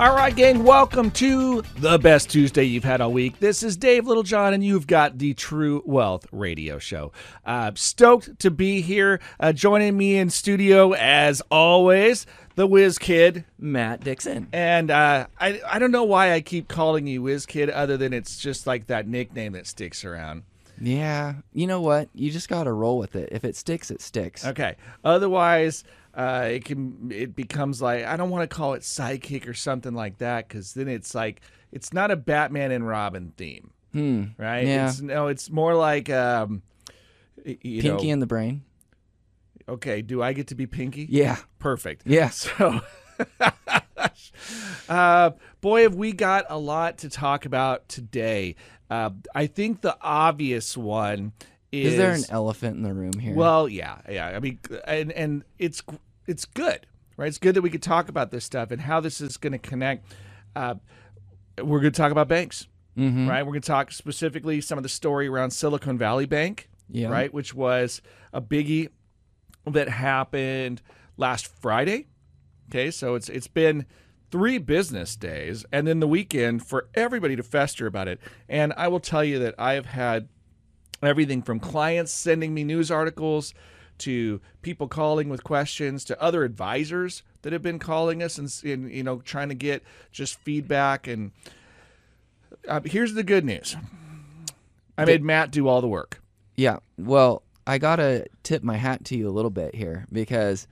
All right, gang, welcome to the best Tuesday you've had all week. This is Dave Littlejohn, and you've got the True Wealth Radio Show. Uh, stoked to be here. Uh, joining me in studio, as always, the Whiz Kid. Matt Dixon. And uh, I, I don't know why I keep calling you Whiz Kid, other than it's just like that nickname that sticks around. Yeah, you know what? You just got to roll with it. If it sticks, it sticks. Okay. Otherwise, uh, it can it becomes like I don't want to call it sidekick or something like that because then it's like it's not a Batman and Robin theme, Hmm. right? Yeah. It's, no, it's more like um, you Pinky know, in the brain. okay, do I get to be Pinky? Yeah. Perfect. Yeah. So, uh, boy, have we got a lot to talk about today. Uh, I think the obvious one is, Is there an elephant in the room here? Well, yeah, yeah. I mean, and and it's it's good, right? It's good that we could talk about this stuff and how this is going to connect. Uh, we're going to talk about banks, Mhm. right? We're going to talk specifically some of the story around Silicon Valley Bank, Yeah. right, which was a biggie that happened last Friday. Okay, so it's it's been three business days and then the weekend for everybody to fester about it. And I will tell you that I have had everything from clients sending me news articles to people calling with questions to other advisors that have been calling us and, and you know trying to get just feedback and uh, here's the good news i made matt do all the work Yeah. Well, I got to tip my hat to you a little bit here because,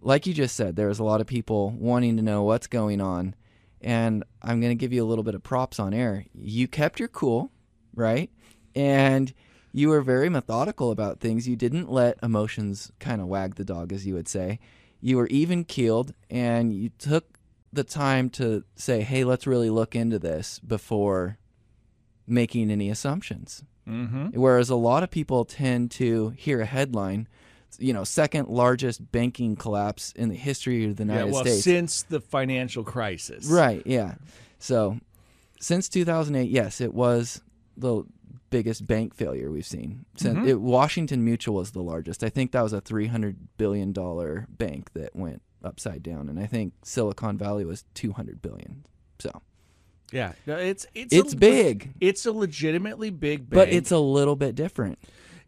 like you just said, there was a lot of people wanting to know what's going on. And I'm going to give you a little bit of props on air. You kept your cool, right? And you were very methodical about things. You didn't let emotions kind of wag the dog, as you would say. You were even keeled and you took the time to say, hey, let's really look into this before making any assumptions. mm-hmm. Whereas a lot of people tend to hear a headline, you know, second largest banking collapse in the history of the yeah United well States. since the financial crisis Right, yeah. So since 2008, yes, it was the biggest bank failure we've seen. Since Mhm. it, Washington Mutual was the largest. I think that was a 300 billion dollar bank that went upside down and I think Silicon Valley was 200 billion. So, yeah no, it's it's it's a, big, it's a legitimately big bank. but it's a little bit different.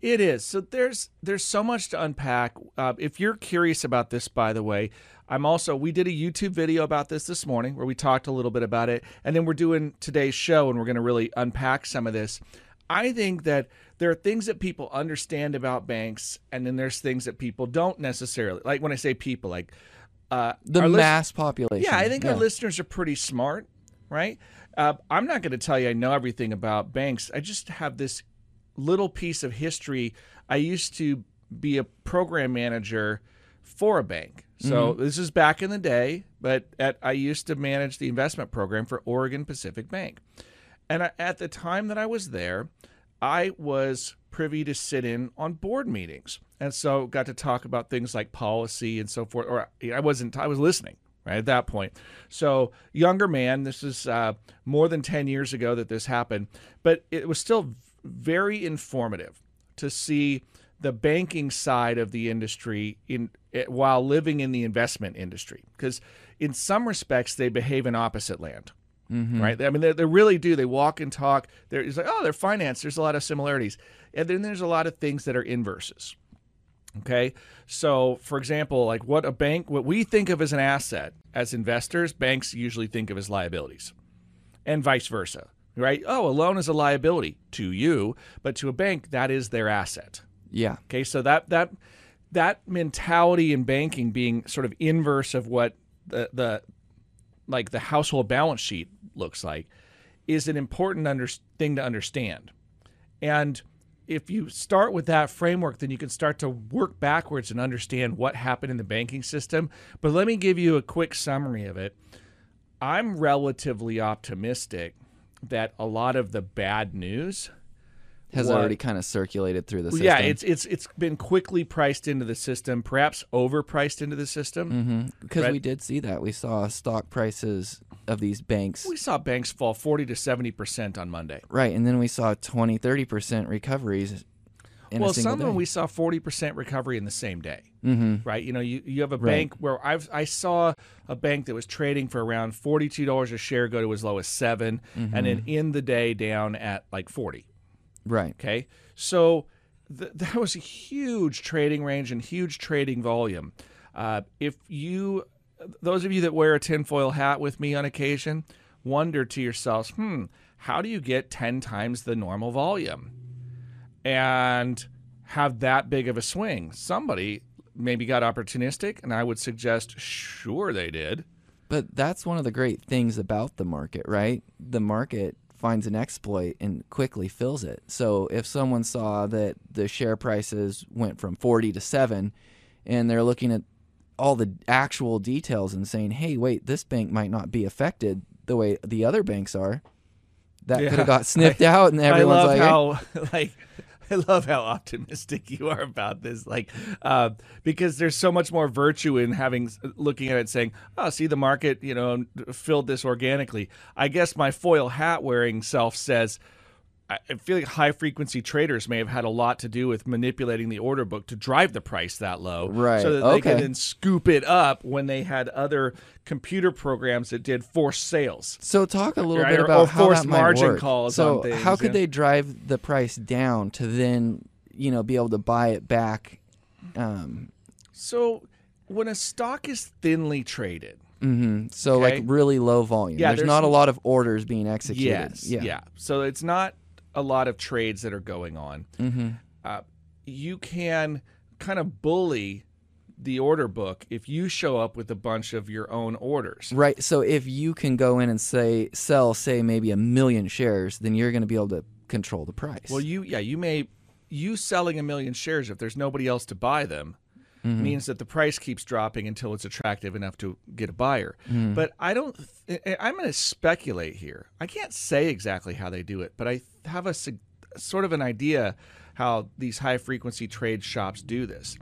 It is. So there's there's so much to unpack. Uh, if you're curious about this, by the way, I'm also we did a YouTube video about this this morning where we talked a little bit about it, and then we're doing today's show and we're going to really unpack some of this. I think that there are things that people understand about banks, and then there's things that people don't necessarily like. When I say people, like uh, The mass population. yeah, I think yeah. our listeners are pretty smart, right? Uh, I'm not going to tell you I know everything about banks. I just have this little piece of history. I used to be a program manager for a bank. So this is back in the day, but at, I used to manage the investment program for Oregon Pacific Bank. And at the time that I was there, I was privy to sit in on board meetings. And so got to talk about things like policy and so forth. Or I wasn't, I was listening right at that point. So younger man, this is uh, more than 10 years ago that this happened, but it was still very informative to see the banking side of the industry in eh, while living in the investment industry because in some respects they behave in opposite land Mm-hmm. right? I mean, they, they really do. They walk and talk. They're it's like, oh, they're finance. There's a lot of similarities, and then there's a lot of things that are inverses. Okay, so for example, like what a bank, what we think of as an asset as investors, banks usually think of as liabilities, and vice versa, right? Oh, a loan is a liability to you, but to a bank, that is their asset. Yeah. Okay, so that that that mentality in banking being sort of inverse of what the the like the household balance sheet looks like is an important under, thing to understand. And if you start with that framework, then you can start to work backwards and understand what happened in the banking system. But let me give you a quick summary of it. I'm relatively optimistic that a lot of the bad news Has What? already kind of circulated through the system. yeah, it's it's it's been quickly priced into the system, perhaps overpriced into the system. Mm-hmm. Because Right. we did see that. We saw stock prices of these banks. We saw banks fall 40 to 70% on Monday. Right. And then we saw 20, 30% recoveries in well, some of them we saw 40% recovery in the same day. Mm-hmm. right? You know, you, you have a Right. bank where I've I saw a bank that was trading for around forty two dollars a share go to as low as 7 and then in the day down at like forty. Right. Okay, so th- that was a huge trading range and huge trading volume. Uh, if you, those of you that wear a tinfoil hat with me on occasion, wonder to yourselves, hmm, how do you get ten times the normal volume and have that big of a swing? Somebody maybe got opportunistic, and I would suggest, sure, they did. But that's one of the great things about the market, right? The market finds an exploit and quickly fills it. So if someone saw that the share prices went from 40 to 7 and they're looking at all the actual details and saying, "Hey, wait, this bank might not be affected the way the other banks are." That could have got sniffed out and everyone's I love like, how like I love how optimistic you are about this, like uh, because there's so much more virtue in having looking at it, saying, "Oh, see, the market, you know, filled this organically." I guess my foil hat wearing self says. I feel like high frequency traders may have had a lot to do with manipulating the order book to drive the price that low, Right, So that they could then scoop it up when they had other computer programs that did forced sales. So talk a little Right, bit about or how forced that might margin work. calls so on things, how could yeah. they drive the price down to then you know be able to buy it back? Um, So when a stock is thinly traded, mhm. So Okay. like really low volume. Yeah, there's, there's not a lot of orders being executed. yes, yeah. yeah. So it's not a lot of trades that are going on. Mm-hmm. Uh, you can kind of bully the order book if you show up with a bunch of your own orders. Right. So if you can go in and say sell, say maybe a million shares, then you're going to be able to control the price. Well, you yeah, you may you selling a million shares if there's nobody else to buy them Mm-hmm. means that the price keeps dropping until it's attractive enough to get a buyer. Mm-hmm. But I don't th- I'm going to speculate here. I can't say exactly how they do it, but I have a sort of an idea how these high frequency trade shops do this.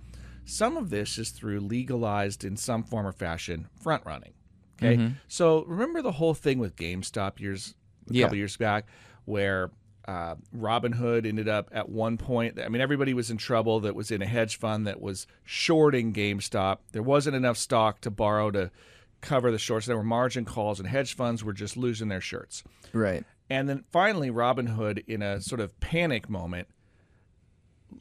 Some of this is through legalized in some form or fashion front running. Okay. Mm-hmm. So remember the whole thing with GameStop years a Yeah. couple years back where uh, Robinhood ended up at one point. I mean, everybody was in trouble that was in a hedge fund that was shorting GameStop. There wasn't enough stock to borrow to cover the shorts. There were margin calls, and hedge funds were just losing their shirts. right. And then finally, Robinhood, in a sort of panic moment,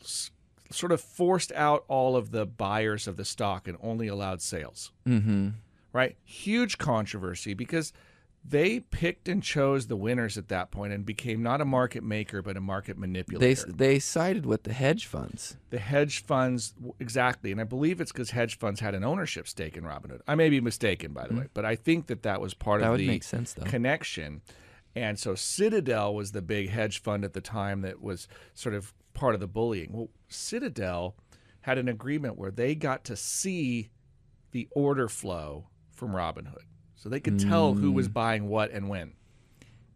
s- sort of forced out all of the buyers of the stock and only allowed sales. Mm-hmm. Right? Huge controversy because they picked and chose the winners at that point and became not a market maker but a market manipulator. they they sided with the hedge funds. the hedge funds exactly, and I believe it's because hedge funds had an ownership stake in Robinhood. I may be mistaken, by the way, but I think that that was part Mm-hmm. That of the sense connection. And so Citadel was the big hedge fund at the time that was sort of part of the bullying. Well, Citadel had an agreement where they got to see the order flow from Robinhood. So they could tell who was mm. buying what and when.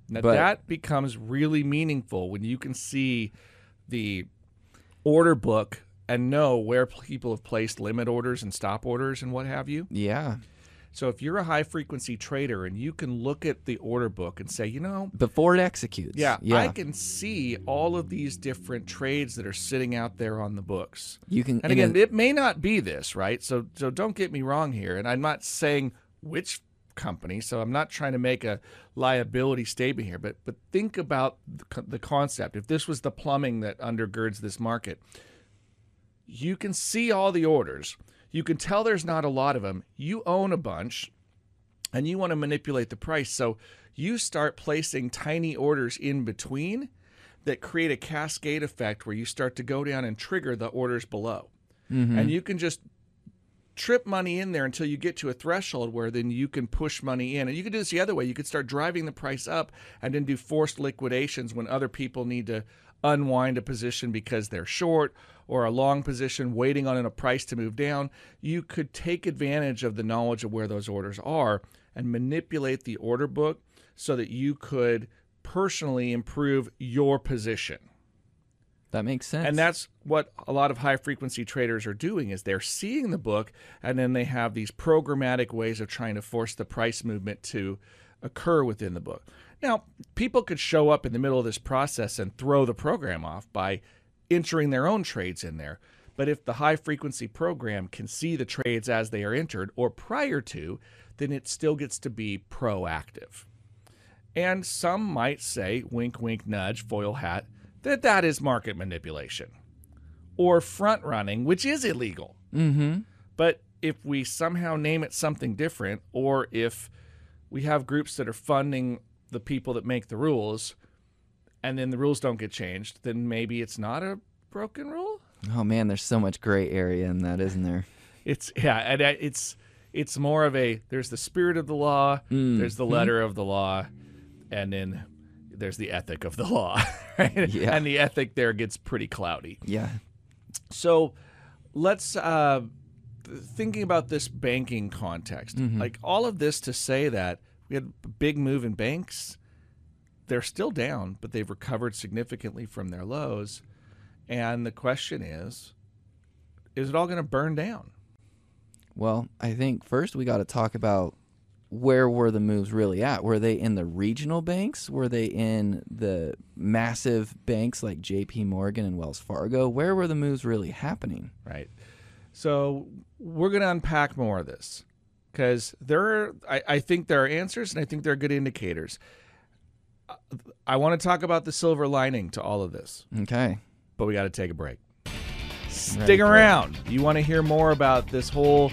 Now But- that becomes really meaningful when you can see the order book and know where people have placed limit orders and stop orders and what have you. Yeah. So if you're a high frequency trader and you can look at the order book and say, you know, Before it executes. yeah, Yeah. I can see all of these different trades that are sitting out there on the books. you can. And again, a- it may not be this, right? So so don't get me wrong here, and I'm not saying which company, so I'm not trying to make a liability statement here, but but think about the, the concept. If this was the plumbing that undergirds this market, you can see all the orders. You can tell there's not a lot of them. You own a bunch and you want to manipulate the price. So you start placing tiny orders in between that create a cascade effect where you start to go down and trigger the orders below. Mm-hmm. And you can just trip money in there until you get to a threshold where then you can push money in. And you can do this the other way. You could start driving the price up and then do forced liquidations when other people need to unwind a position because they're short or a long position waiting on a price to move down. You could take advantage of the knowledge of where those orders are and manipulate the order book so that you could personally improve your position. that makes sense. And that's what a lot of high frequency traders are doing is they're seeing the book and then they have these programmatic ways of trying to force the price movement to occur within the book. Now, people could show up in the middle of this process and throw the program off by entering their own trades in there. But if the high frequency program can see the trades as they are entered or prior to, then it still gets to be proactive. And some might say, wink, wink, nudge, foil hat, that that is market manipulation or front running, which is illegal. Mm-hmm. But if we somehow name it something different, or if we have groups that are funding the people that make the rules, and then the rules don't get changed, then maybe it's not a broken rule. Oh man, there's so much gray area in that, isn't there? It's yeah, and uh, it's it's more of a there's the spirit of the law, Mm. there's the letter of the law, and then there's the ethic of the law, right? Yeah. And the ethic there gets pretty cloudy. Yeah. So let's uh, thinking about this banking context, like all of this to say that we had a big move in banks. They're still down, but they've recovered significantly from their lows. And the question is, is it all going to burn down? Well, I think first we got to talk about where were the moves really at? Were they in the regional banks? Were they in the massive banks like JP Morgan and Wells Fargo? Where were the moves really happening? right? So we're going to unpack more of this because there are, I, I think there are answers and I think there are good indicators. I want to talk about the silver lining to all of this, Okay. but we got to take a break. Stick it. around. You want to hear more about this whole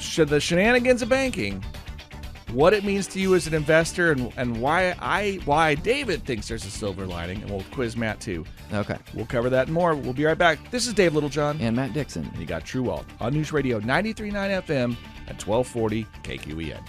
sh- the shenanigans of banking, what it means to you as an investor, and, and why I why David thinks there's a silver lining, and we'll quiz Matt too. Okay. We'll cover that and more. We'll be right back. This is Dave Littlejohn. And Matt Dixon. And you got True Wealth on News Radio 93.9 FM at 1240 KQEN.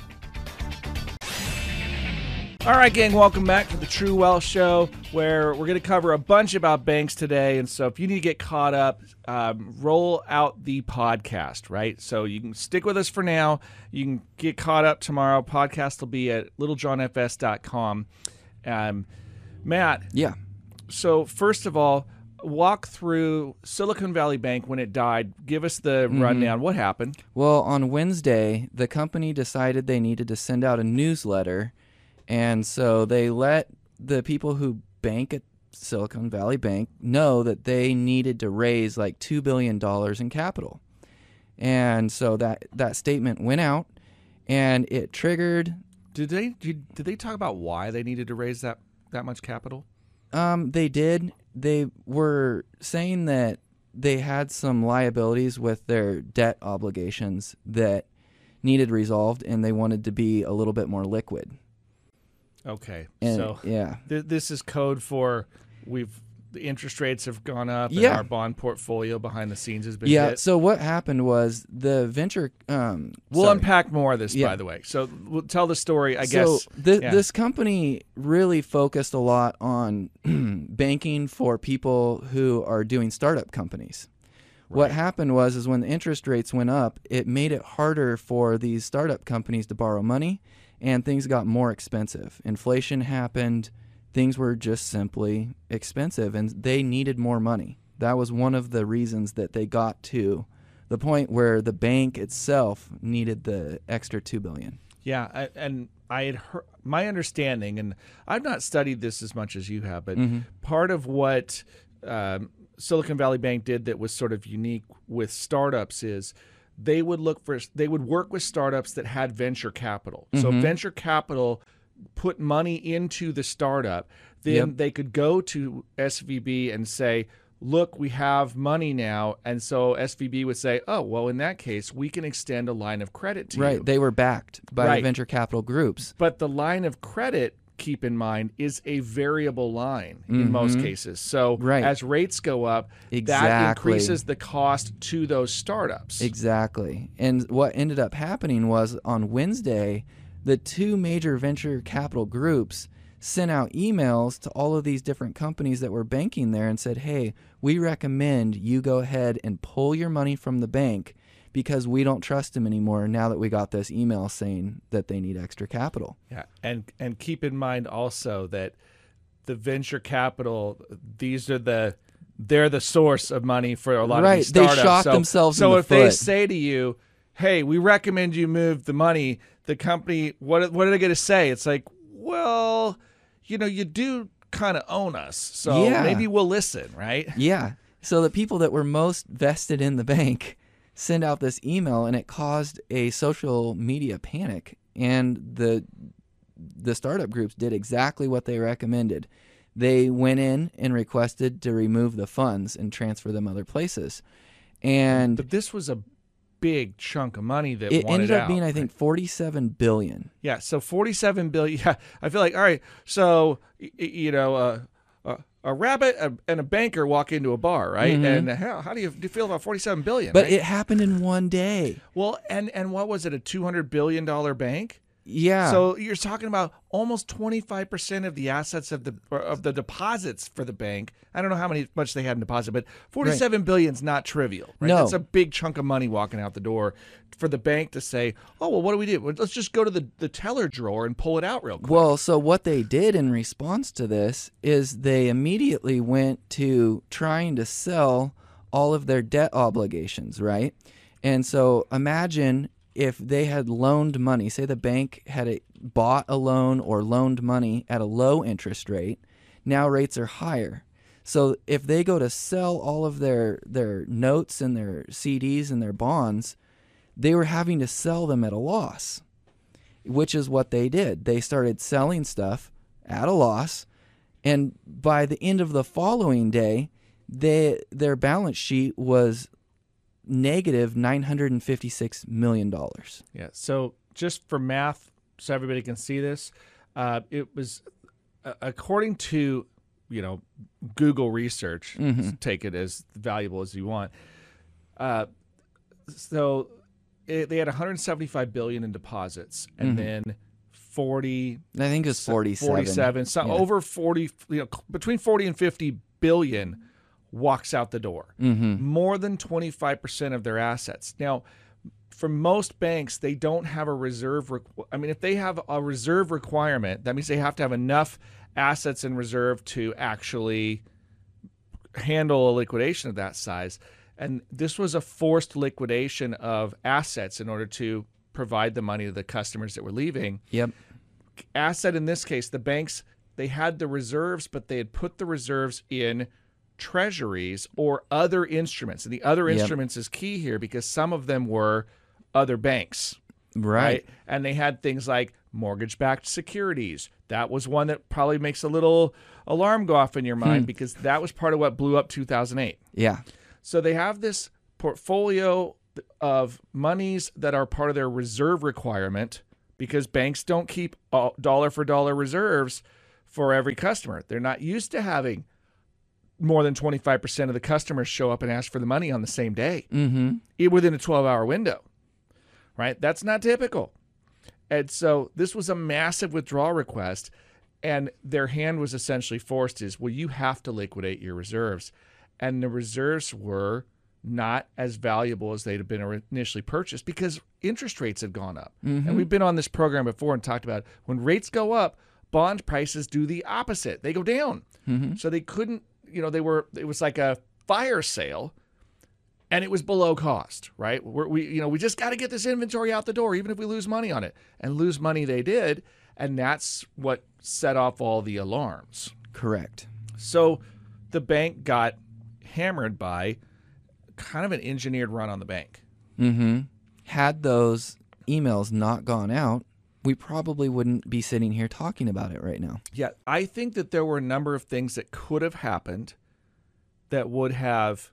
All right, gang, welcome back to the True Wealth Show, where we're going to cover a bunch about banks today. And so, if you need to get caught up, um, roll out the podcast, right? So, you can stick with us for now. You can get caught up tomorrow. Podcast will be at littlejohnfs.com. Um, Matt, Yeah. so first of all, walk through Silicon Valley Bank when it died. Give us the rundown. What happened? Well, on Wednesday, the company decided they needed to send out a newsletter. And so they let the people who bank at Silicon Valley Bank know that they needed to raise like $2 billion in capital. And so that, that statement went out and it triggered Did they did, did they talk about why they needed to raise that that much capital? Um, they did. They were saying that they had some liabilities with their debt obligations that needed resolved, and they wanted to be a little bit more liquid. Okay, And so yeah, th- this is code for we've the interest rates have gone up and Yeah. our bond portfolio behind the scenes has been yeah. hit. So what happened was the venture. Um, We'll sorry. unpack more of this, Yeah. by the way. So we'll tell the story. I so guess thi- yeah. this company really focused a lot on banking for people who are doing startup companies. What happened was is when the interest rates went up, it made it harder for these startup companies to borrow money and things got more expensive. Inflation happened, things were just simply expensive and they needed more money. That was one of the reasons that they got to the point where the bank itself needed the extra 2 billion. Yeah, I, and I had heard my understanding, and I've not studied this as much as you have, but part of what um, Silicon Valley Bank did that was sort of unique with startups is they would look for they would work with startups that had venture capital. So mm-hmm. venture capital put money into the startup, then Yep. they could go to SVB and say, "Look, we have money now," and so SVB would say, "Oh, well, in that case, we can extend a line of credit to you." Right, they were backed by Right. venture capital groups. But the line of credit, keep in mind, is a variable line in most cases. So Mm-hmm. Right. as rates go up, that increases the cost to those startups. Exactly. And what ended up happening was on Wednesday, the two major venture capital groups sent out emails to all of these different companies that were banking there and said, "Hey, we recommend you go ahead and pull your money from the bank because we don't trust them anymore now that we got this email saying that they need extra capital." Yeah, and and keep in mind also that the venture capital, these are the they're the source of money for a lot Right, of these they startups. shot so, themselves in So the if they say to you, "Hey, we recommend you move the money," the company, what what are they going to say? It's like, well, you know, you do kind of own us, so Yeah. maybe we'll listen, right? Yeah. So the people that were most vested in the bank send out this email, and it caused a social media panic. And the the startup groups did exactly what they recommended. They went in and requested to remove the funds and transfer them other places. And But this was a big chunk of money that it ended up out, being, I think, forty-seven billion. Yeah, so 47 billion. Yeah, I feel like all right. So you know, uh, a, a rabbit a, and a banker walk into a bar, right? And how, how do you, do you feel about 47 billion? Mm-hmm. But right? it happened in one day. well, and and what was it? A 200 billion dollar bank? Yeah. So you're talking about almost 25% of the assets of the of the deposits for the bank. I don't know how many much they had in deposit, but 47 billion is not trivial. Right? No. That's a big chunk of money walking out the door for the bank to say, "Oh, well, what do we do? Let's just go to the, the teller drawer and pull it out real quick." Well, so what they did in response to this is they immediately went to trying to sell all of their debt obligations, right? And so imagine if they had loaned money, say the bank had bought a loan or loaned money at a low interest rate, now rates are higher. So if they go to sell all of their their notes and their CDs and their bonds, they were having to sell them at a loss which is what they did. They started selling stuff at a loss, and by the end of the following day, they their balance sheet was negative nine hundred and fifty six million dollars. Yeah. So just for math, so everybody can see this, uh, it was uh, according to you know Google research. Mm-hmm. Take it as valuable as you want. Uh, so it, they had 175 billion in deposits, and then 40 I think it was forty seven. 47 so Yeah. over 40 you know between 40 and 50 billion walks out the door Mm-hmm. more than 25% of their assets now for most banks they don't have a reserve requ- i mean if they have a reserve requirement that means they have to have enough assets in reserve to actually handle a liquidation of that size and this was a forced liquidation of assets in order to provide the money to the customers that were leaving Yep. asset in this case, the banks they had the reserves, but they had put the reserves in treasuries or other instruments. And the other Yep. instruments is key here because some of them were other banks, Right. And they had things like mortgage-backed securities. That was one that probably makes a little alarm go off in your mind hmm. because that was part of what blew up 2008. Yeah. So they have this portfolio of monies that are part of their reserve requirement because banks don't keep dollar for dollar reserves for every customer. They're not used to having more than 25% of the customers show up and ask for the money on the same day Mm-hmm. within a 12 hour window, right? That's not typical. And so this was a massive withdrawal request, and their hand was essentially forced is, well, you have to liquidate your reserves. And the reserves were not as valuable as they'd have been initially purchased because interest rates had gone up. And we've been on this program before and talked about when rates go up, bond prices do the opposite. They go down. So they couldn't, you know, they were, it was like a fire sale and it was below cost, right? We're, we, you know, we just got to get this inventory out the door, even if we lose money on it. And lose money they did, and that's what set off all the alarms. Correct. So the bank got hammered by kind of an engineered run on the bank. Mm-hmm. Had those emails not gone out, we probably wouldn't be sitting here talking about it right now. Yeah, I think that there were a number of things that could have happened that would have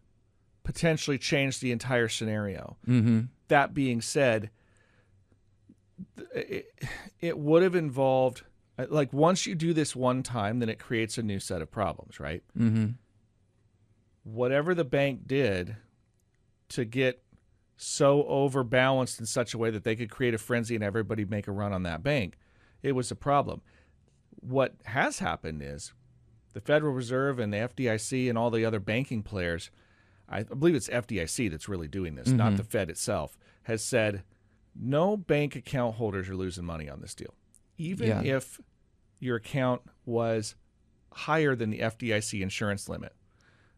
potentially changed the entire scenario. Mm-hmm. that being said, it, it would have involved like once you do this one time, then it creates a new set of problems, right? Mm-hmm. Whatever the bank did to get so overbalanced in such a way that they could create a frenzy and everybody make a run on that bank, it was a problem. What has happened is the Federal Reserve and the FDIC and all the other banking players, I believe it's FDIC that's really doing this, not mm-hmm. the Fed itself, has said no bank account holders are losing money on this deal. Even Yeah. if your account was higher than the FDIC insurance limit,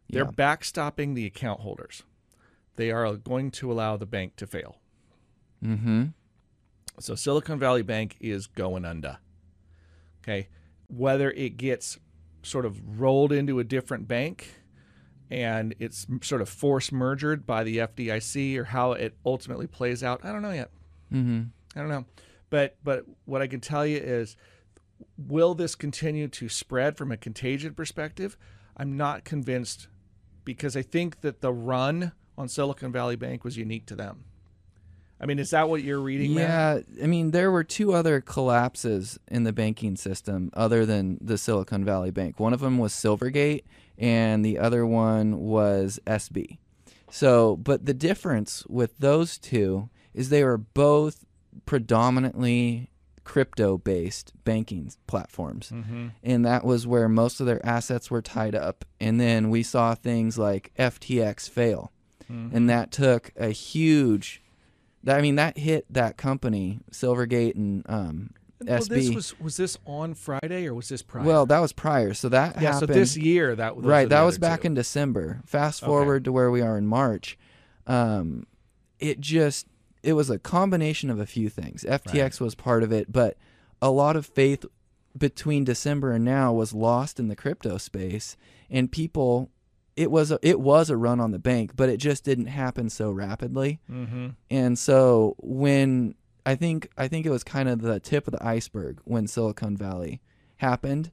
they're Yeah. backstopping the account holders. They are going to allow the bank to fail. Mm-hmm. So Silicon Valley Bank is going under. Okay. Whether it gets sort of rolled into a different bank and it's sort of force mergered by the FDIC or how it ultimately plays out. I don't know yet. Mm-hmm. I don't know. But but what I can tell you is will this continue to spread from a contagion perspective? I'm not convinced because I think that the run on Silicon Valley Bank was unique to them. I mean, is that what you're reading? Matt? Yeah, I mean, there were two other collapses in the banking system other than the Silicon Valley Bank. One of them was Silvergate, and the other one was SB. So, but the difference with those two is they were both predominantly crypto based banking platforms. Mm-hmm. And that was where most of their assets were tied up. And then we saw things like FTX fail. Mm-hmm. And that took a huge that- I mean, that hit that company, Silvergate and um, Well, this SB. was was this on Friday or was this prior? well, that was prior. So that yeah. happened. So this year that are right, that was back two. in December. Fast Okay. forward to where we are in March. Um, it just it was a combination of a few things. FTX was part of it, but a lot of faith between December and now was lost in the crypto space, and people. It was a, it was a run on the bank, but it just didn't happen so rapidly. Mm-hmm. And so when I think I think it was kind of the tip of the iceberg when Silicon Valley happened.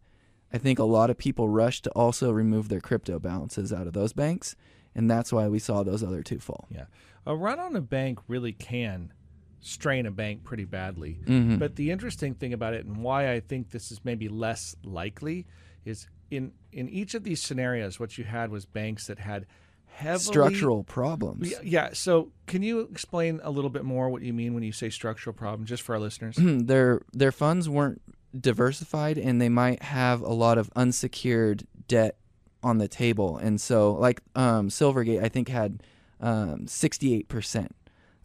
I think a lot of people rushed to also remove their crypto balances out of those banks, and that's why we saw those other two fall. Yeah, a run on a bank really can strain a bank pretty badly. Mhm. But the interesting thing about it, and why I think this is maybe less likely, is in in each of these scenarios, what you had was banks that had heavily Structural problems. Yeah. So, can you explain a little bit more what you mean when you say structural problem, just for our listeners? their their funds weren't diversified and they might have a lot of unsecured debt on the table and so like um, silvergate i think had um, 68%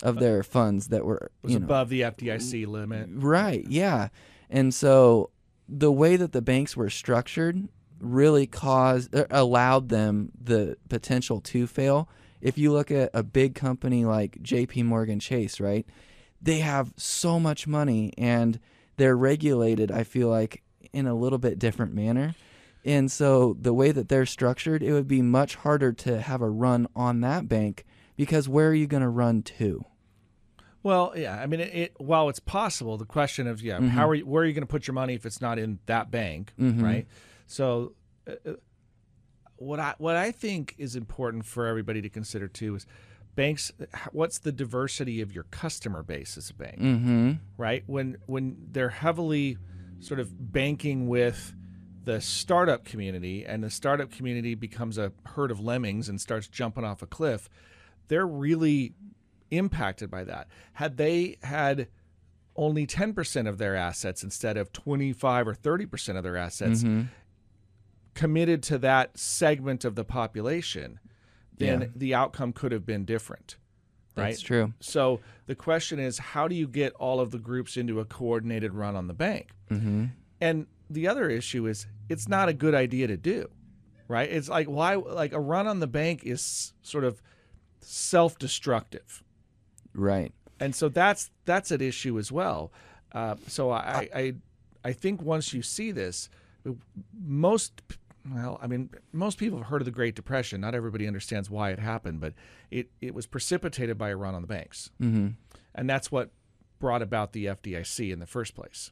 of their funds that were was you know, above the FDIC limit. Right, yeah. And so the way that the banks were structured really caused er, allowed them the potential to fail. If you look at a big company like JP Morgan Chase, right? They have so much money and they're regulated, I feel like, in a little bit different manner. And so the way that they're structured, it would be much harder to have a run on that bank because where are you going to run to? Well, yeah. I mean, it, it while it's possible, the question of yeah, how are you, where are you going to put your money if it's not in that bank, right? So, uh, uh, what I what I think is important for everybody to consider too is banks. What's the diversity of your customer base as a bank? Mm-hmm. right? When when they're heavily sort of banking with the startup community and the startup community becomes a herd of lemmings and starts jumping off a cliff, they're really impacted by that. Had they had only 10% of their assets instead of 25 or 30% of their assets Mm-hmm. Committed to that segment of the population, then Yeah. the outcome could have been different. Right? That's true. So the question is, how do you get all of the groups into a coordinated run on the bank? Mm-hmm. And the other issue is, it's not a good idea to do, right? It's like why, like a run on the bank is sort of self-destructive, Right. and so that's that's an issue as well. Uh, so I, I I think once you see this, most well, I mean, most people have heard of the Great Depression. Not everybody understands why it happened, but it it was precipitated by a run on the banks. Mm-hmm. and that's what brought about the FDIC in the first place.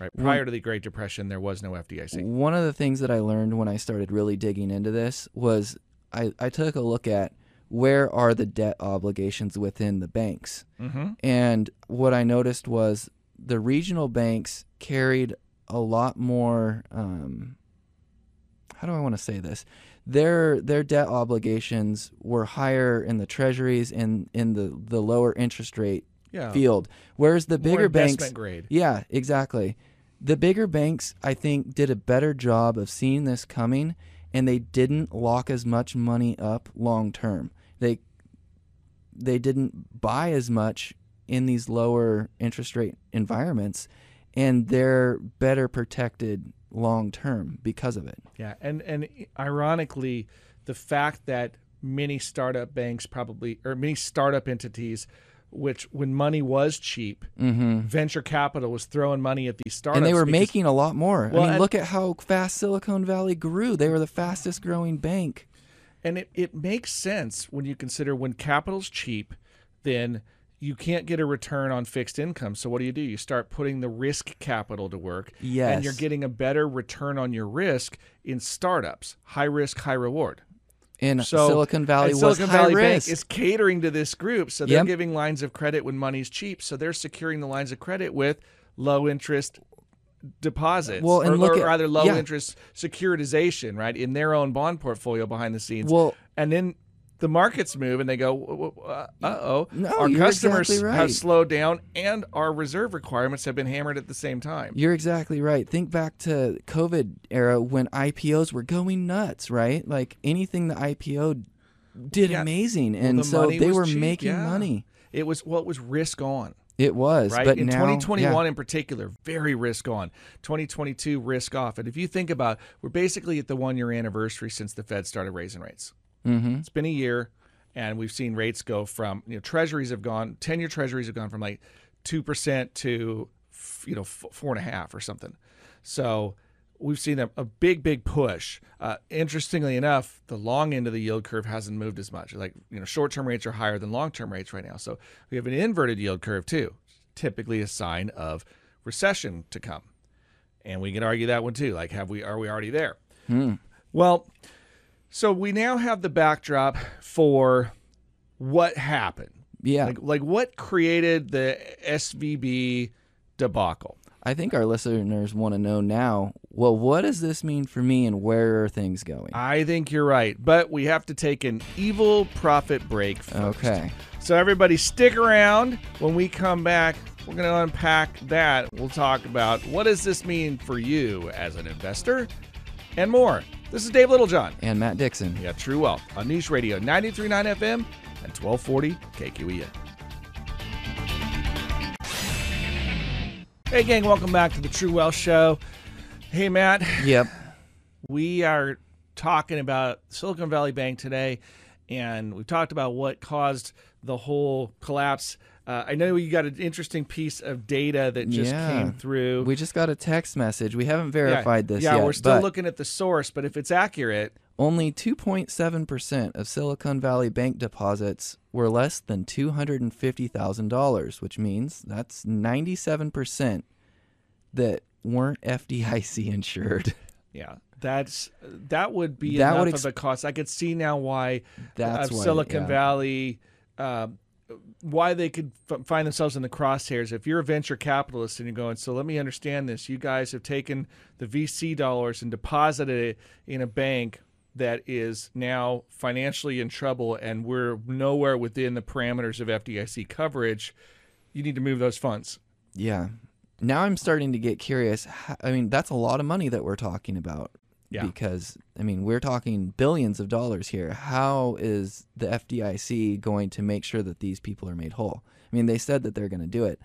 Right prior to the Great Depression, there was no FDIC. One of the things that I learned when I started really digging into this was I, I took a look at where are the debt obligations within the banks. Mm-hmm. And what I noticed was the regional banks carried a lot more. Um, how do I want to say this? Their their debt obligations were higher in the treasuries and in the, the lower interest rate Yeah, field, whereas the bigger banks grade. yeah, exactly. The bigger banks, I think, did a better job of seeing this coming, and they didn't lock as much money up long term. They they didn't buy as much in these lower interest rate environments, and they're better protected long term because of it. Yeah, and and ironically, the fact that many startup banks probably or many startup entities, which when money was cheap, Mm-hmm. venture capital was throwing money at these startups, And they were because- making a lot more. Well, I mean, and- look at how fast Silicon Valley grew. They were the fastest growing bank. And it, it makes sense when you consider when capital's cheap, then you can't get a return on fixed income. So what do you do? You start putting the risk capital to work. Yes. And you're getting a better return on your risk in startups. High risk, high reward. In So Silicon Valley and Silicon Valley. Bank is catering to this group. So they're Yep. giving lines of credit when money's cheap. So they're securing the lines of credit with low interest deposits. Well, and or, look or at- rather low yeah. interest securitization, right? In their own bond portfolio behind the scenes. well, and then the markets move and they go, uh oh, No, our customers exactly have slowed down and our reserve requirements have been hammered at the same time. You're exactly right. Think back to COVID era when IPOs were going nuts, right? Like anything the IPO did Yeah. amazing, and the so they were cheap, making yeah. money. It was well, it was risk on. It was, right? but in now, 2021 yeah. in particular, very risk on. 2022 risk off. And if you think about, we're basically at the one year anniversary since the Fed started raising rates. Mm-hmm. It's been a year, and we've seen rates go from you know treasuries have gone, 10 year treasuries have gone from like two percent to you know four and a half or something. So we've seen a, a big, big push. Uh, interestingly enough, the long end of the yield curve hasn't moved as much. Like you know, short-term rates are higher than long-term rates right now. So we have an inverted yield curve too, typically a sign of recession to come. And we can argue that one too. Like, have we are we already there? Well, so we now have the backdrop for what happened. Yeah, Like, like what created the SVB debacle? I think our listeners want to know now. Well, what does this mean for me, and where are things going? I think you're right, but we have to take an evil profit break first. Okay. So everybody stick around. When we come back, we're going to unpack that. We'll talk about what does this mean for you as an investor and more. This is Dave Littlejohn. And Matt Dixon. Yeah, True Wealth on Niche Radio 93.9 FM and 1240 KQEN. Hey, gang, welcome back to the True Wealth Show. Hey, Matt, Yep. we are talking about Silicon Valley Bank today, and we've talked about what caused the whole collapse. Uh, I know you got an interesting piece of data that just Yeah. came through. We just got a text message. We haven't Yeah, verified this yeah, yet. Yeah, we're still looking at the source, but if it's accurate, Only 2.7% of Silicon Valley Bank deposits were less than $250,000, which means that's 97% that weren't FDIC insured. Yeah, that's that would be That enough would ex- of a cost. I could see now why That's why, Silicon yeah. Valley, uh, why they could f- find themselves in the crosshairs. If you're a venture capitalist and you're going, so let me understand this. You guys have taken the VC dollars and deposited it in a bank that is now financially in trouble, and we're nowhere within the parameters of FDIC coverage. You need to move those funds. Yeah. Now I'm starting to get curious. i mean, that's a lot of money that we're talking about. Yeah. Because, I mean, we're talking billions of dollars here. How is the FDIC going to make sure that these people are made whole? I mean, they said that they're going to do it.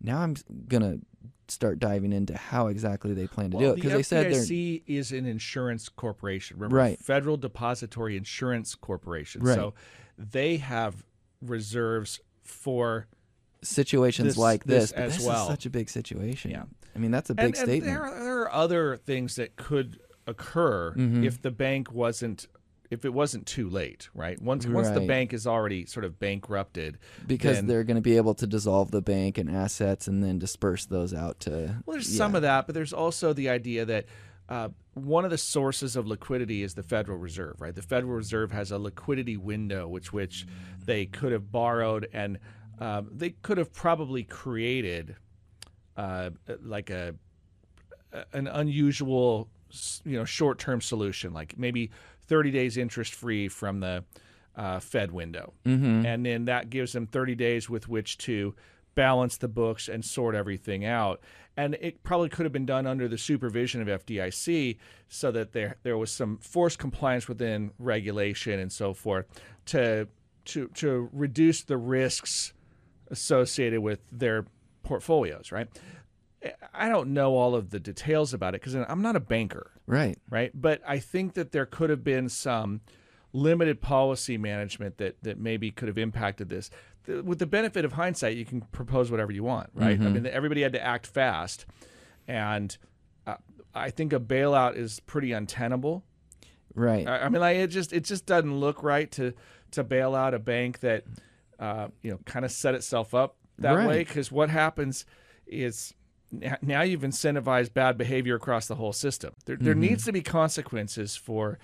Now I'm going to start diving into how exactly they plan to do it because the they said they're FDIC is an insurance corporation. Remember, Right. Federal Depository Insurance Corporation. Right. So they have reserves for situations this- like this this, but as this well. is such a big situation. Yeah. I mean, that's a big and, and statement. there, are, there are other things that could occur Mhm. if the bank wasn't if it wasn't too late, right? Once once the bank is already sort of bankrupted, because then- they're going to be able to dissolve the bank and assets and then disperse those out to. Well, there's some of that, but there's also the idea that uh, one of the sources of liquidity is the Federal Reserve, right? The Federal Reserve has a liquidity window, which which they could have borrowed, and um, they could have probably created uh, like a an unusual, you know, short term solution, like maybe 30 days interest free from the uh, Fed window hmm and then that gives them 30 days with which to balance the books and sort everything out. And it probably could have been done under the supervision of FDIC so that there there was some forced compliance within regulation and so forth to to to reduce the risks associated with their portfolios, right? I don't know all of the details about it because I'm not a banker Right. right? But I think that there could have been some limited policy management that that maybe could have impacted this. The, with the benefit of hindsight, you can propose whatever you want, right? I mean, everybody had to act fast, and uh, I think a bailout is pretty untenable. Right. I, I mean, like it just it just doesn't look right to to bail out a bank that uh, you know kind of set itself up that Right. way. Because what happens is now you've incentivized bad behavior across the whole system. There there needs to be consequences for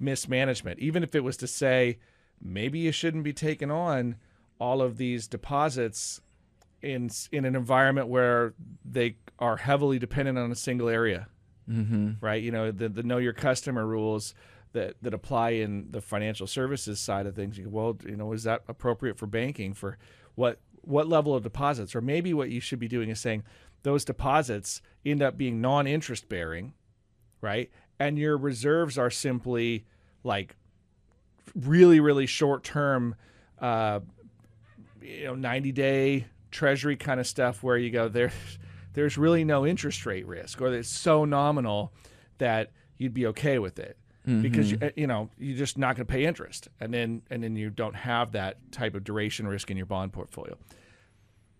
mismanagement, even if it was to say maybe you shouldn't be taking on all of these deposits in in an environment where they are heavily dependent on a single area Mm-hmm. right? You know, the, the know your customer rules that, that apply in the financial services side of things. You go, well, you know, is that appropriate for banking for what what level of deposits? Or maybe what you should be doing is saying those deposits end up being non-interest bearing, right? And your reserves are simply like really, really short term, uh, you know, 90 day treasury kind of stuff where you go there. There's really no interest rate risk, or it's so nominal that you'd be okay with it because you, you know you're just not going to pay interest, and then and then you don't have that type of duration risk in your bond portfolio.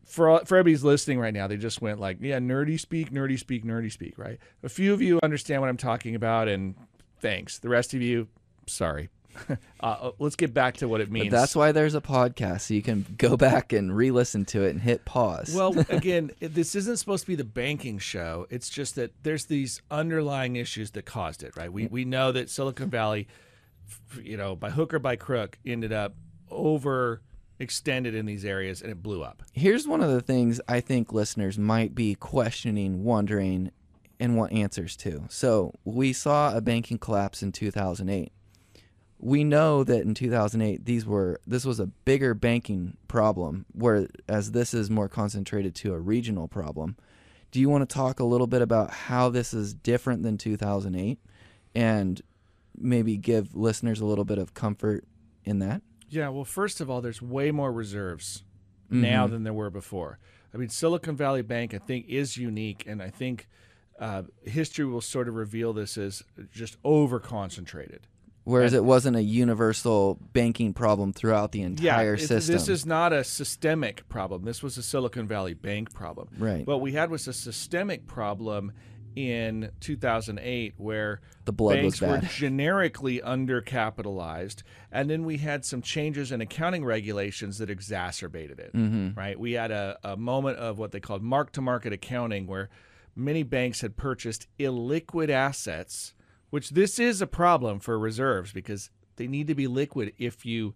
For all- for everybody's listening right now, they just went like, yeah, nerdy speak, nerdy speak, nerdy speak, right? A few of you understand what I'm talking about, and thanks. The rest of you, sorry. uh, let's get back to what it means. But that's why there's a podcast, so you can go back and re-listen to it and hit pause. Well, again, this isn't supposed to be the banking show. It's just that there's these underlying issues that caused it, right? We we know that Silicon Valley, you know, by hook or by crook, ended up over extended in these areas and it blew up. Here's one of the things I think listeners might be questioning, wondering, and want answers to. So, we saw a banking collapse in 2008. We know that in 2008 these were this was a bigger banking problem whereas this is more concentrated to a regional problem. Do you want to talk a little bit about how this is different than 2008 and maybe give listeners a little bit of comfort in that? Yeah, well, first of all, there's way more reserves now Mm-hmm. than there were before. I mean, Silicon Valley Bank, I think, is unique, and I think uh, history will sort of reveal this as just over concentrated. Whereas it wasn't a universal banking problem throughout the entire it- system. This is not a systemic problem. This was a Silicon Valley Bank problem. Right. What we had was a systemic problem in 2008 where The blood banks was were generically undercapitalized and then we had some changes in accounting regulations that exacerbated it Mm-hmm. right we had a, a moment of what they called mark to market accounting where many banks had purchased illiquid assets which this is a problem for reserves because they need to be liquid if you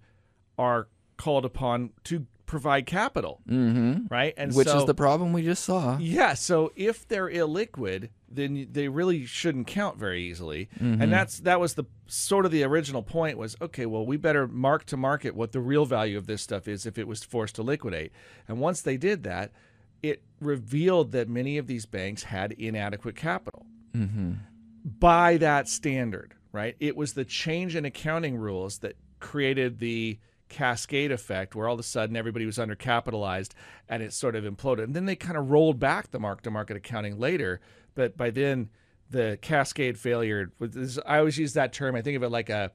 are called upon to provide capital mm-hmm. right and Which so, is the problem we just saw. yeah, so if they're illiquid, then they really shouldn't count very easily. And that's that was the sort of the original point was okay, well, we better mark to market what the real value of this stuff is if it was forced to liquidate. And once they did that, it revealed that many of these banks had inadequate capital Mm-hmm. by that standard, right? It was the change in accounting rules that created the cascade effect where all of a sudden everybody was undercapitalized and it sort of imploded. And then they kind of rolled back the mark to market accounting later, but by then the cascade failure I always use that term. I think of it like a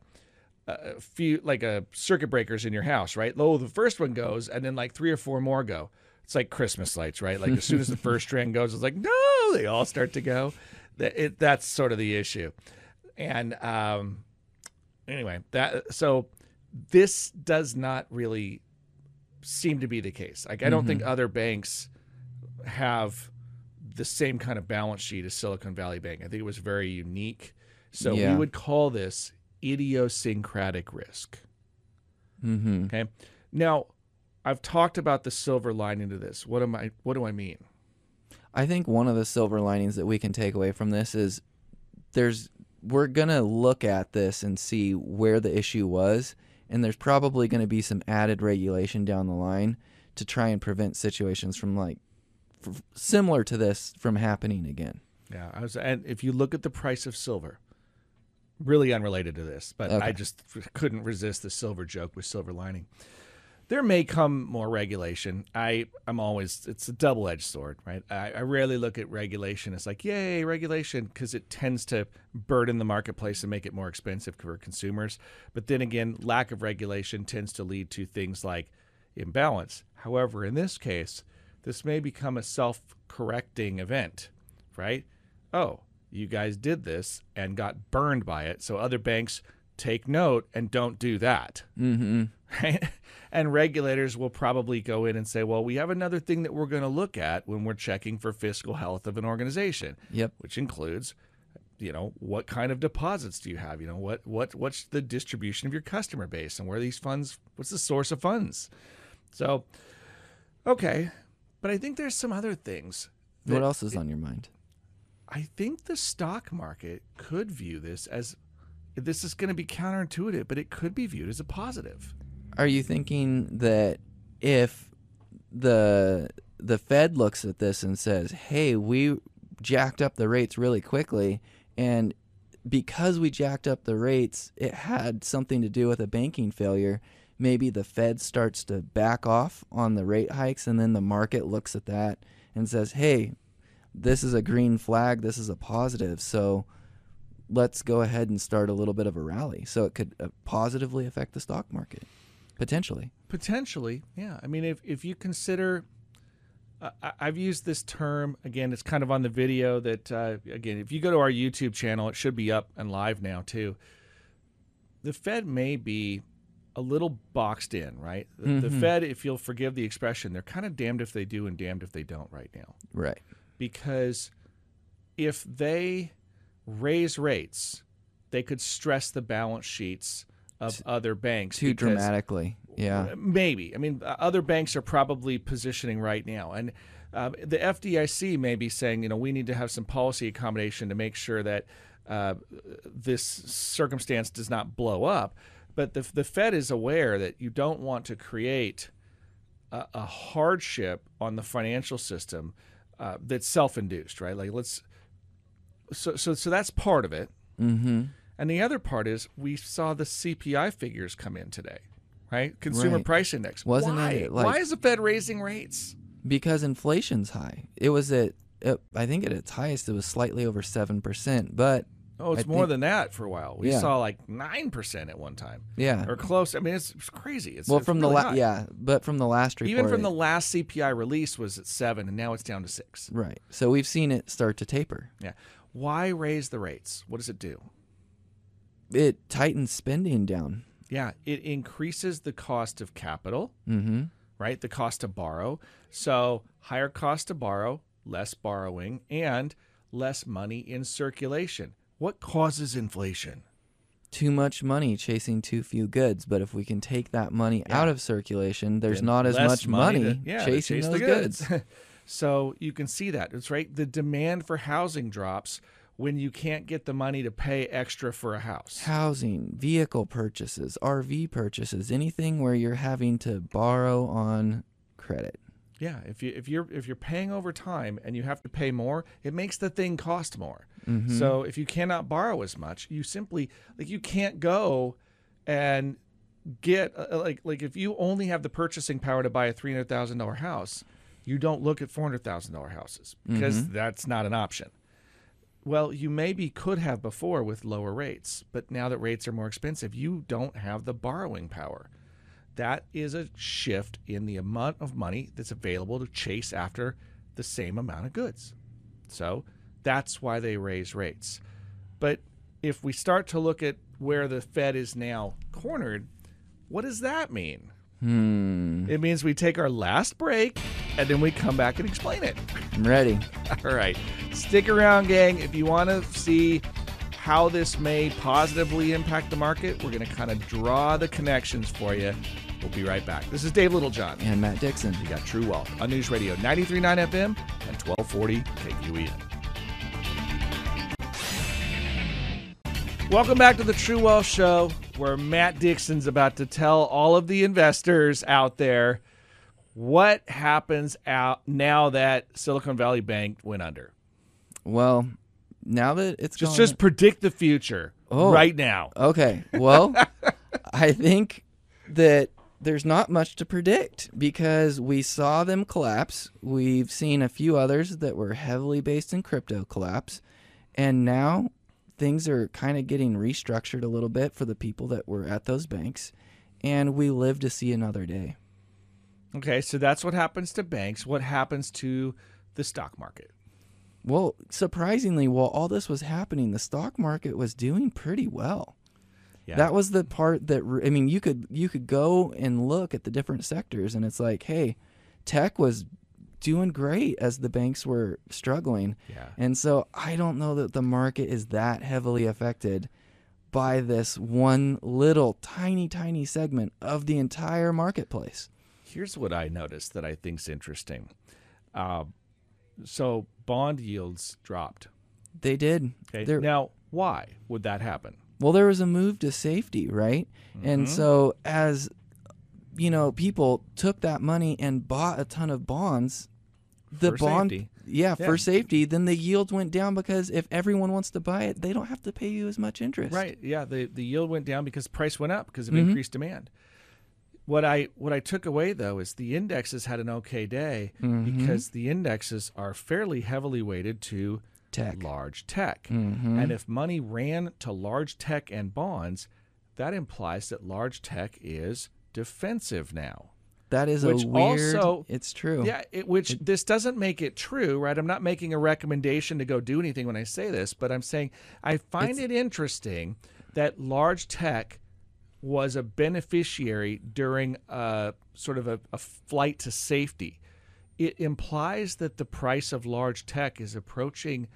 a few like a circuit breakers in your house, right? Oh, the first one goes and then like three or four more go. It's like Christmas lights, right? Like as soon as the first strand goes, it's like, no, they all start to go. That it, that's sort of the issue. And um, anyway, that so this does not really seem to be the case. Like I don't think other banks have the same kind of balance sheet as Silicon Valley Bank. I think it was very unique. So Yeah. we would call this idiosyncratic risk. Mm-hmm. Okay. Now, I've talked about the silver lining to this. What am I? What do I mean? I think one of the silver linings that we can take away from this is there's we're gonna look at this and see where the issue was, and there's probably gonna be some added regulation down the line to try and prevent situations from like f- similar to this from happening again. Yeah, I was. And if you look at the price of silver, really unrelated to this, but I just couldn't resist the silver joke with silver lining. There may come more regulation. I I'm always it's a double edged sword, right? I, I rarely look at regulation as like yay regulation because it tends to burden the marketplace and make it more expensive for consumers. But then again, lack of regulation tends to lead to things like imbalance. However, in this case, this may become a self correcting event, right? Oh, you guys did this and got burned by it. So other banks take note and don't do that. Mm-hmm. Right? And regulators will probably go in and say, well, we have another thing that we're going to look at when we're checking for fiscal health of an organization, Yep. which includes, you know, what kind of deposits do you have? You know, what what what's the distribution of your customer base and where these funds, what's the source of funds? So, okay, but I think there's some other things. What else is on your mind? I think the stock market could view this as this is going to be counterintuitive, but it could be viewed as a positive. Are you thinking that if the the Fed looks at this and says, "Hey, we jacked up the rates really quickly and because we jacked up the rates, it had something to do with a banking failure." Maybe the Fed starts to back off on the rate hikes and then the market looks at that and says, "Hey, this is a green flag, this is a positive." So let's go ahead and start a little bit of a rally. So it could uh, positively affect the stock market potentially. Potentially, yeah. I mean, if if you consider, uh, I've used this term again. It's kind of on the video that uh, again, if you go to our YouTube channel, it should be up and live now too. The Fed may be a little boxed in, right? The, the Mhm. Fed, if you'll forgive the expression, they're kind of damned if they do and damned if they don't right now. Right. because if they raise rates, they could stress the balance sheets of other banks Too because- dramatically. Yeah. Maybe. I mean, uh, other banks are probably positioning right now, and um, the FDIC may be saying, you know, we need to have some policy accommodation to make sure that uh, this circumstance does not blow up. But the the Fed is aware that you don't want to create a, a hardship on the financial system uh, that's self-induced, right? Like let's. So so so that's part of it. Mm-hmm. And the other part is we saw the CPI figures come in today, right? Consumer Right. Price Index. Wasn't Why? it, like- Why is the Fed raising rates? Because inflation's high. It was at, I think at its highest it was slightly over seven percent. But Oh, it's I more think- than that for a while. We Yeah. saw like nine percent at one time, yeah. or close. I mean, it's, it's crazy. It's, well, it's from really the high. la- yeah, but from the last report, even from the last CPI release was at seven, and now it's down to six. right. So we've seen it start to taper. Yeah. Why raise the rates? What does it do? It tightens spending down. Yeah, it increases the cost of capital. Mm-hmm. right? The cost to borrow. So higher cost to borrow, less borrowing, and less money in circulation. What causes inflation? Too much money chasing too few goods. But if we can take that money Yeah. out of circulation, there's not as much money, to- yeah, chasing those the goods. so you can see that. It's right. The demand for housing drops when you can't get the money to pay extra for a house. housing, vehicle purchases, RV purchases, anything where you're having to borrow on credit. Yeah, if you if you're if you're paying over time and you have to pay more, it makes the thing cost more. Mm-hmm. So if you cannot borrow as much, you simply like you can't go and get uh, uh, like like if you only have the purchasing power to buy a three hundred thousand dollar house, you don't look at four hundred thousand dollar houses because mm-hmm. that's not an option. Well, you maybe could have before with lower rates, but now that rates are more expensive, you don't have the borrowing power. That is a shift in the amount of money that's available to chase after the same amount of goods. So that's why they raise rates. But if we start to look at where the Fed is now cornered, what does that mean? Hmm. It means we take our last break and then we come back and explain it. I'm ready. All right. Stick around, gang. If you want to see how this may positively impact the market, we're going to kind of draw the connections for you. We'll be right back. This is Dave Littlejohn. And Matt Dixon. You got True Wealth on News Radio 93.9 FM and 1240 KQEN. Welcome back to the True Wealth Show, where Matt Dixon's about to tell all of the investors out there what happens out now that Silicon Valley Bank went under. Well, now that it's Just gone- just predict the future Oh. right now. Okay. Well, I think that there's not much to predict because we saw them collapse. We've seen a few others that were heavily based in crypto collapse. And now things are kind of getting restructured a little bit for the people that were at those banks. And we live to see another day. Okay, so that's what happens to banks. What happens to the stock market? Well, surprisingly, while all this was happening, the stock market was doing pretty well. Yeah. That was the part that I mean, you could you could go and look at the different sectors, and it's like, hey, tech was doing great as the banks were struggling, Yeah. and so I don't know that the market is that heavily affected by this one little tiny tiny segment of the entire marketplace. Here's what I noticed that I think's interesting. Uh, so bond yields dropped. They did. Okay. Now, why would that happen? Well, there was a move to safety, right? Mm-hmm. And so as you know, people took that money and bought a ton of bonds. The For bond, safety. yeah, Yeah. for safety. Then the yield went down because if everyone wants to buy it, they don't have to pay you as much interest. Right. Yeah. The the yield went down because price went up because of Mhm. increased demand. What I what I took away though is the indexes had an okay day Mhm. because the indexes are fairly heavily weighted to Tech. large tech. Mhm. And if money ran to large tech and bonds, that implies that large tech is defensive now. That is Which a weird. also- it's true. Yeah, it, which this doesn't make it true, right? I'm not making a recommendation to go do anything when I say this, but I'm saying I find it interesting that large tech was a beneficiary during a sort of a, a flight to safety. It implies that the price of large tech is approaching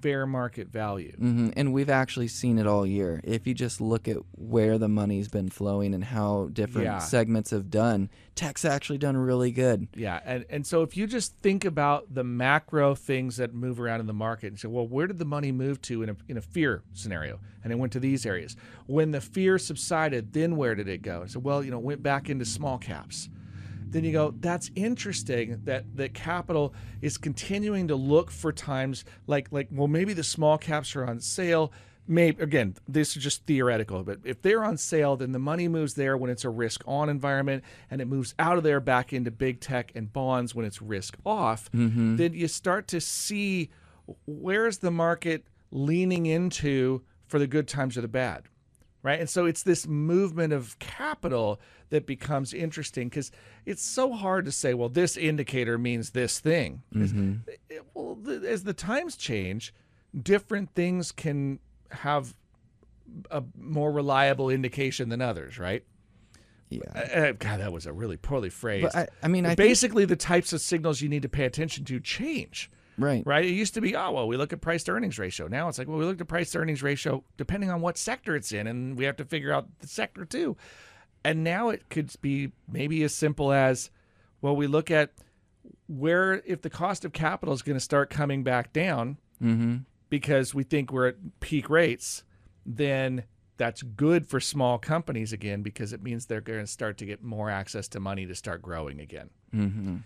fair market value. hmm And we've actually seen it all year. If you just look at where the money's been flowing and how different Yeah. segments have done, tech's actually done really good. Yeah, and, and so if you just think about the macro things that move around in the market and say, well, where did the money move to in a, in a fear scenario? And it went to these areas. When the fear subsided, then where did it go? So, well, you know, it went back into small caps. Then you go, that's interesting that that capital is continuing to look for times like like well maybe the small caps are on sale. Maybe again, this is just theoretical, but if they're on sale, then the money moves there when it's a risk on environment, and it moves out of there back into big tech and bonds when it's risk off. Mm-hmm. Then you start to see where's the market leaning into for the good times or the bad right? And so it's this movement of capital that becomes interesting because it's so hard to say, well, this indicator means this thing. 'Cause it- well, the, as the times change, different things can have a more reliable indication than others, right? Yeah. Uh, God, that was a really poorly phrased. But I, I mean, I think, Basically, the types of signals you need to pay attention to change right. right? It used to be, oh, well, we look at price to earnings ratio. Now it's like, well, we look at price to earnings ratio depending on what sector it's in, and we have to figure out the sector too. And now it could be maybe as simple as, well, we look at where if the cost of capital is going to start coming back down Mm-hmm. because we think we're at peak rates, then that's good for small companies again because it means they're going to start to get more access to money to start growing again. Mm-hmm.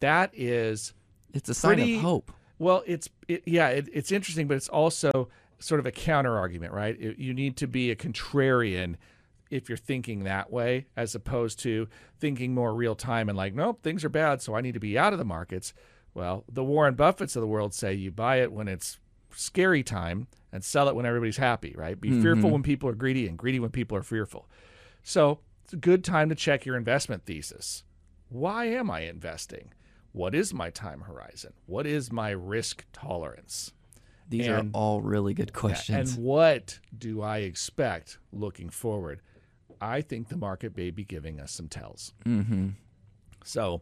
That is It's a sign Pretty- of hope. well, it's it, yeah, it, it's interesting, but it's also sort of a counter argument, right? It- you need to be a contrarian if you're thinking that way, as opposed to thinking more real time and like, nope, things are bad, so I need to be out of the markets. Well, the Warren Buffetts of the world say you buy it when it's scary time and sell it when everybody's happy, right? Be mm-hmm. fearful when people are greedy and greedy when people are fearful. So it's a good time to check your investment thesis. Why am I investing? What is my time horizon? What is my risk tolerance? These and- are all really good questions. And what do I expect looking forward? I think the market may be giving us some tells. mm-hmm. So,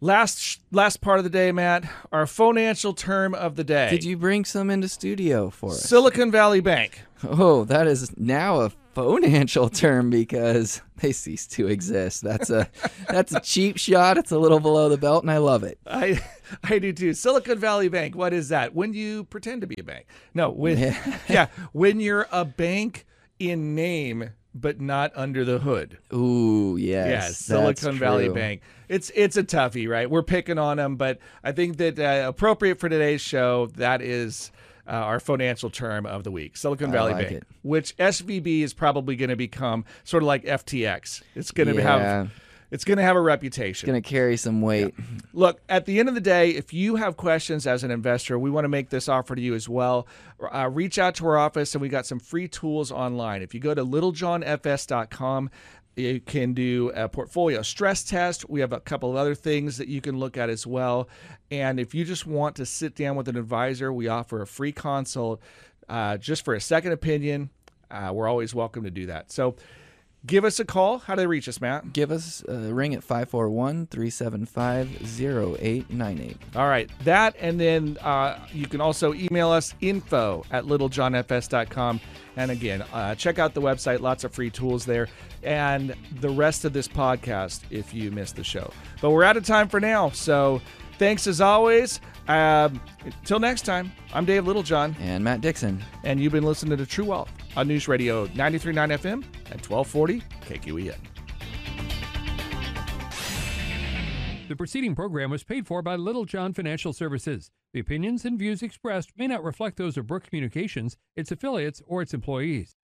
last last part of the day, Matt, our financial term of the day. Did you bring some into studio for us? Silicon Valley Bank. Oh, that is now a financial term because they cease to exist. That's a that's a cheap shot. It's a little below the belt, and I love it. I I do too. Silicon Valley Bank. What is that? When you pretend to be a bank? No, when Yeah. yeah, when you're a bank in name but not under the hood. Ooh, yes, Yes, Silicon Valley true. Bank. It's it's a toughie, right? We're picking on them, but I think that uh, appropriate for today's show, that is uh, our financial term of the week, Silicon Valley like Bank, it. which SVB is probably going to become sort of like FTX. It's going to Yeah. have it's going to have a reputation. It's Gonna carry some weight. Look, at the end of the day, if you have questions as an investor, we want to make this offer to you as well. Uh, reach out to our office, and we got some free tools online. If you go to littlejohnfs.com, you can do a portfolio stress test. We have a couple of other things that you can look at as well. And if you just want to sit down with an advisor, we offer a free consult uh, just for a second opinion. uh, we're always welcome to do that. So give us a call. How do they reach us, Matt? Give us a ring at 541 375 0898. All right, that, and then uh, you can also email us info at littlejohnfs.com. And again, uh, check out the website, lots of free tools there, and the rest of this podcast if you missed the show. But we're out of time for now, so thanks as always. Um, until next time, I'm Dave Littlejohn, And Matt Dixon. and you've been listening to True Wealth on News Radio 93.9 FM at 1240 KQEN. The preceding program was paid for by Littlejohn Financial Services. The opinions and views expressed may not reflect those of Brooke Communications, its affiliates, or its employees.